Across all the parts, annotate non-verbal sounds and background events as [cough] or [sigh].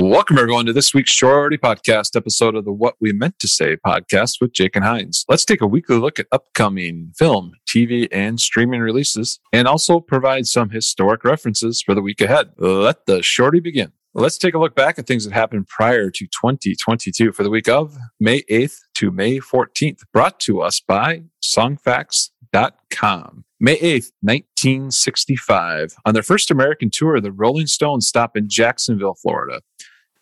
Welcome, everyone, to this week's Shorty Podcast episode of the What We Meant to Say podcast with Jake and Hines. Let's take a weekly look at upcoming film, TV, and streaming releases, and also provide some historic references for the week ahead. Let the Shorty begin. Let's take a look back at things that happened prior to 2022 for the week of May 8th to May 14th, brought to us by songfacts.com. May 8th, 1965. On their first American tour, the Rolling Stones stop in Jacksonville, Florida.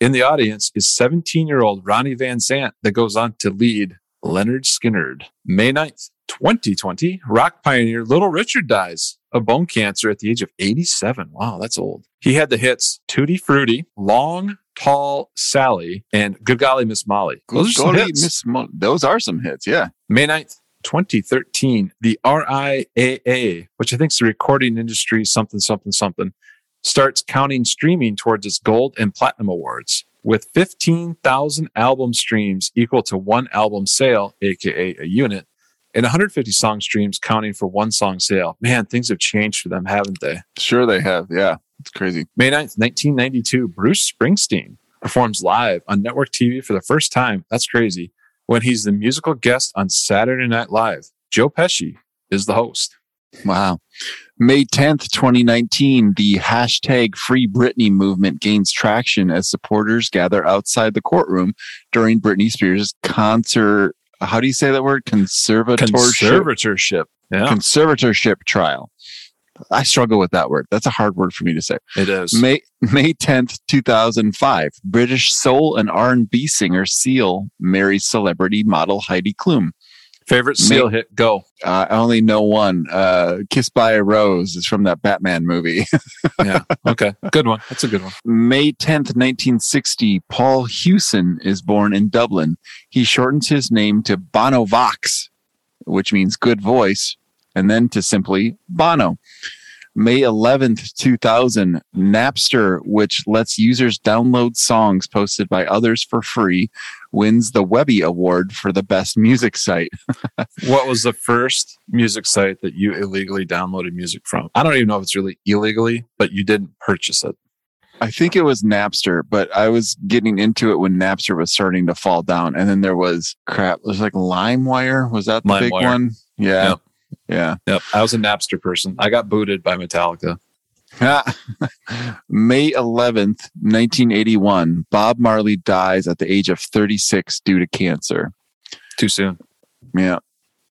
In the audience is 17 year old Ronnie Van Zant that goes on to lead Lynyrd Skynyrd. May 9th, 2020, rock pioneer Little Richard dies of bone cancer at the age of 87. Wow, that's old. He had the hits Tutti Frutti, Long, Tall Sally, and Good Golly Miss Molly. Those, are some hits. Mo- those are some hits, yeah. May 9th, 2013, the RIAA, which I think is the recording industry something, something, something, starts counting streaming towards its gold and platinum awards. With 15,000 album streams equal to one album sale, aka a unit, and 150 song streams counting for one song sale. Man, things have changed for them, haven't they? Sure, they have. Yeah, it's crazy. May 9th, 1992, Bruce Springsteen performs live on network TV for the first time. That's crazy when he's the musical guest on Saturday Night Live. Joe Pesci is the host. Wow. May 10th, 2019, the hashtag Free Britney movement gains traction as supporters gather outside the courtroom during Britney Spears' concert. How do you say that word? Conservatorship. Conservatorship. Yeah. Conservatorship trial. I struggle with that word. That's a hard word for me to say. It is. May May 10th, 2005. British soul and R&B singer Seal marries celebrity model Heidi Klum. Favorite Seal May, hit? Go. Uh, I only know one. Uh, "Kiss by a Rose" is from that Batman movie. [laughs] yeah. Okay. Good one. That's a good one. May tenth, nineteen sixty. Paul Hewson is born in Dublin. He shortens his name to Bono Vox, which means good voice, and then to simply Bono. May 11th, 2000, Napster, which lets users download songs posted by others for free, wins the Webby Award for the best music site. [laughs] what was the first music site that you illegally downloaded music from? I don't even know if it's really illegally, but you didn't purchase it. I think it was Napster, but I was getting into it when Napster was starting to fall down. And then there was crap. It was like LimeWire. Was that the Lime big Wire. one? Yeah. Yep. Yeah. Yep. I was a Napster person. I got booted by Metallica. [laughs] May 11th, 1981, Bob Marley dies at the age of 36 due to cancer. Too soon. Yeah.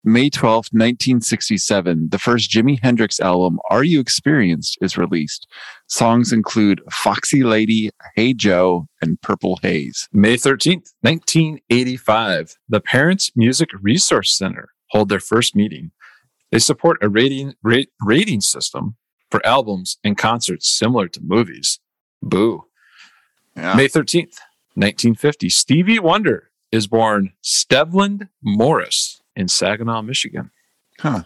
May 12th, 1967, the first Jimi Hendrix album, Are You Experienced, is released. Songs include Foxy Lady, Hey Joe, and Purple Haze. May 13th, 1985, the Parents Music Resource Center hold their first meeting. They support a rating, rate, rating system for albums and concerts similar to movies. Boo. Yeah. May 13th, 1950, Stevie Wonder is born Stevland Morris in Saginaw, Michigan. Huh.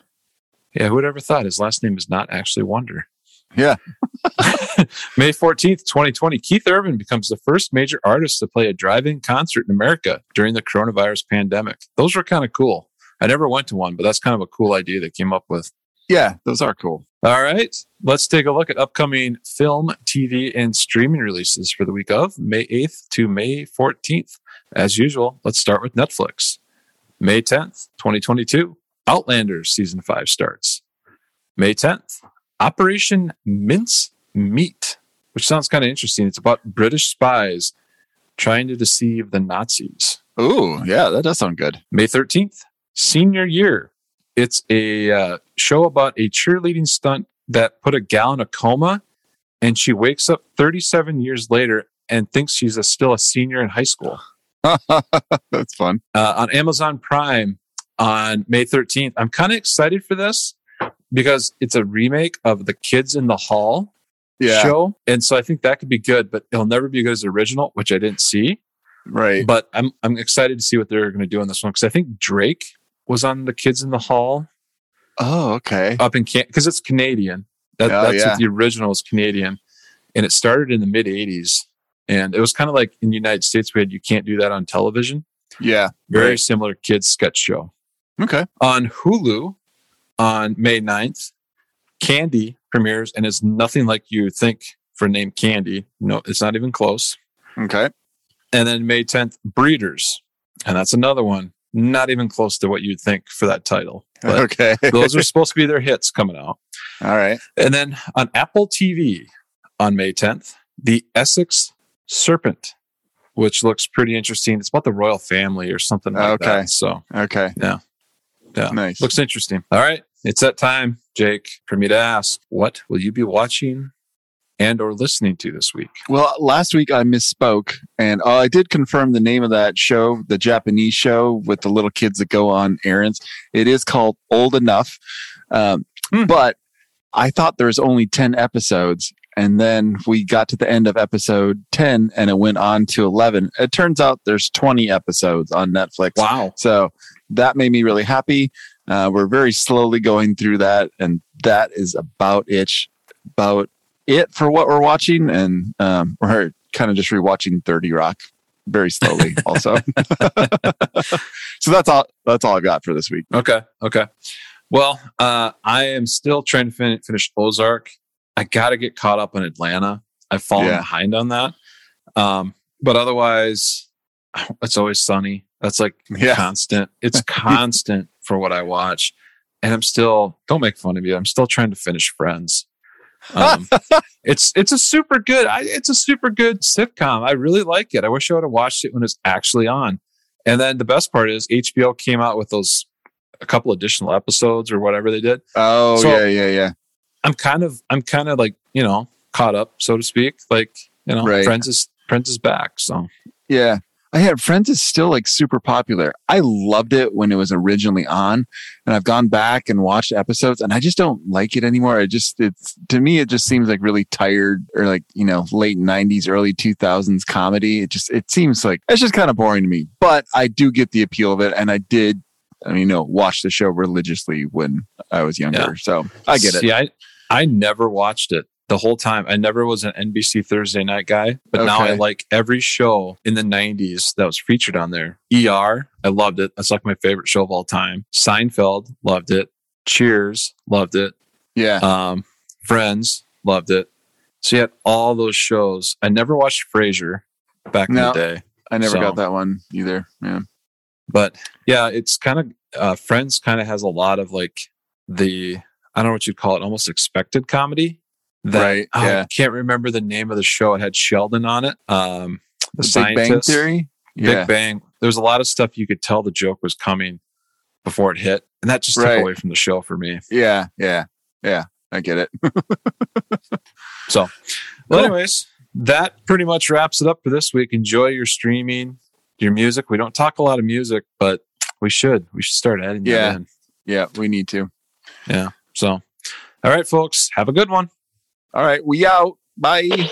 Yeah, who would ever thought his last name is not actually Wonder? Yeah. [laughs] May 14th, 2020, Keith Urban becomes the first major artist to play a drive in concert in America during the coronavirus pandemic. Those were kind of cool. I never went to one, but that's kind of a cool idea they came up with. Yeah, those are cool. All right. Let's take a look at upcoming film, TV, and streaming releases for the week of May 8th to May 14th. As usual, let's start with Netflix. May 10th, 2022, Outlander season 5 starts. May 10th, Operation Mince Meat, which sounds kind of interesting. It's about British spies trying to deceive the Nazis. Ooh, yeah, that does sound good. May 13th, Senior Year it's a uh, show about a cheerleading stunt that put a gal in a coma, and she wakes up 37 years later and thinks she's a, still a senior in high school. [laughs] That's fun. Uh, on Amazon Prime on May 13th. I'm kind of excited for this because it's a remake of the Kids in the Hall yeah. show. And so I think that could be good, but it'll never be good as original, which I didn't see. Right. But I'm I'm excited to see what they're going to do on this one because I think Drake was on the Kids in the Hall. Oh, okay. Up in Can because it's Canadian. That, oh, that's yeah. what the original is Canadian, and it started in the mid '80s. And it was kind of like in the United States, we had you can't do that on television. Yeah, very right. similar kids sketch show. Okay. On Hulu, on May 9th, Candy premieres and is nothing like you think for name Candy. No, it's not even close. Okay. And then May 10th, Breeders. And that's another one, not even close to what you'd think for that title. But Okay. [laughs] those are supposed to be their hits coming out. All right. And then on Apple TV on May 10th, The Essex Serpent, which looks pretty interesting. It's about the royal family or something like Okay. that. So Okay. Yeah. Yeah. Nice. looks interesting. All right. It's that time, Jake, for me to ask, what will you be watching and or listening to this week? Well, last week I misspoke, and uh, I did confirm the name of that show, the Japanese show with the little kids that go on errands. It is called Old Enough, um, Hmm. but I thought there was only ten episodes, and then we got to the end of episode ten, and it went on to eleven. It turns out there's twenty episodes on Netflix. Wow. So that made me really happy. Uh, we're very slowly going through that, and that is about it. About it for what we're watching, and um, we're kind of just rewatching Thirty Rock very slowly. [laughs] also, [laughs] so that's all. That's all I got for this week. Okay. Okay. Well, uh, I am still trying to fin- finish Ozark. I got to get caught up on Atlanta. I've fallen Yeah. behind on that. Um, but otherwise, it's always sunny. That's like Yeah. constant. It's [laughs] constant for what I watch. And I'm still, don't make fun of me. I'm still trying to finish Friends. Um, it's it's a super good. I, it's a super good sitcom. I really like it. I wish I would have watched it when it's actually on. And then the best part is HBO came out with those a couple additional episodes or whatever they did. Oh So- yeah, yeah, yeah. I'm kind of I'm kind of like you know caught up so to speak. Like you know, Right. Friends is Friends is back. So Yeah. I had Friends is still like super popular. I loved it when it was originally on, and I've gone back and watched episodes, and I just don't like it anymore. I just it's to me it just seems like really tired or like you know late '90s, early 2000s comedy. It just it seems like it's just kind of boring to me. But I do get the appeal of it, and I did, I mean, you know, watch the show religiously when I was younger. Yeah. So I get it. See, I I never watched it the whole time. I never was an NBC Thursday night guy, but now I like every show in the 90s that was featured on there. ER, I loved it. That's like my favorite show of all time. Seinfeld, loved it. Cheers, loved it. Yeah. Um, Friends, loved it. So you had all those shows. I never watched Frasier back in the day. I never so- got that one either. Yeah. but yeah it's kind of uh friends kind of has a lot of like the i don't know what you'd call it almost expected comedy that Right, oh, yeah. i can't remember the name of the show it had sheldon on it um the, The Big Bang Theory. big bang there was a lot of stuff you could tell the joke was coming before it hit and that just took away from the show for me Yeah. Yeah. Yeah. I get it. [laughs] so well Cool. anyways that pretty much wraps it up for this week enjoy your streaming your music we don't talk a lot of music but we should we should start adding Yeah. that in Yeah. We need to. Yeah. So, all right, folks, have a good one. All right, we out. Bye.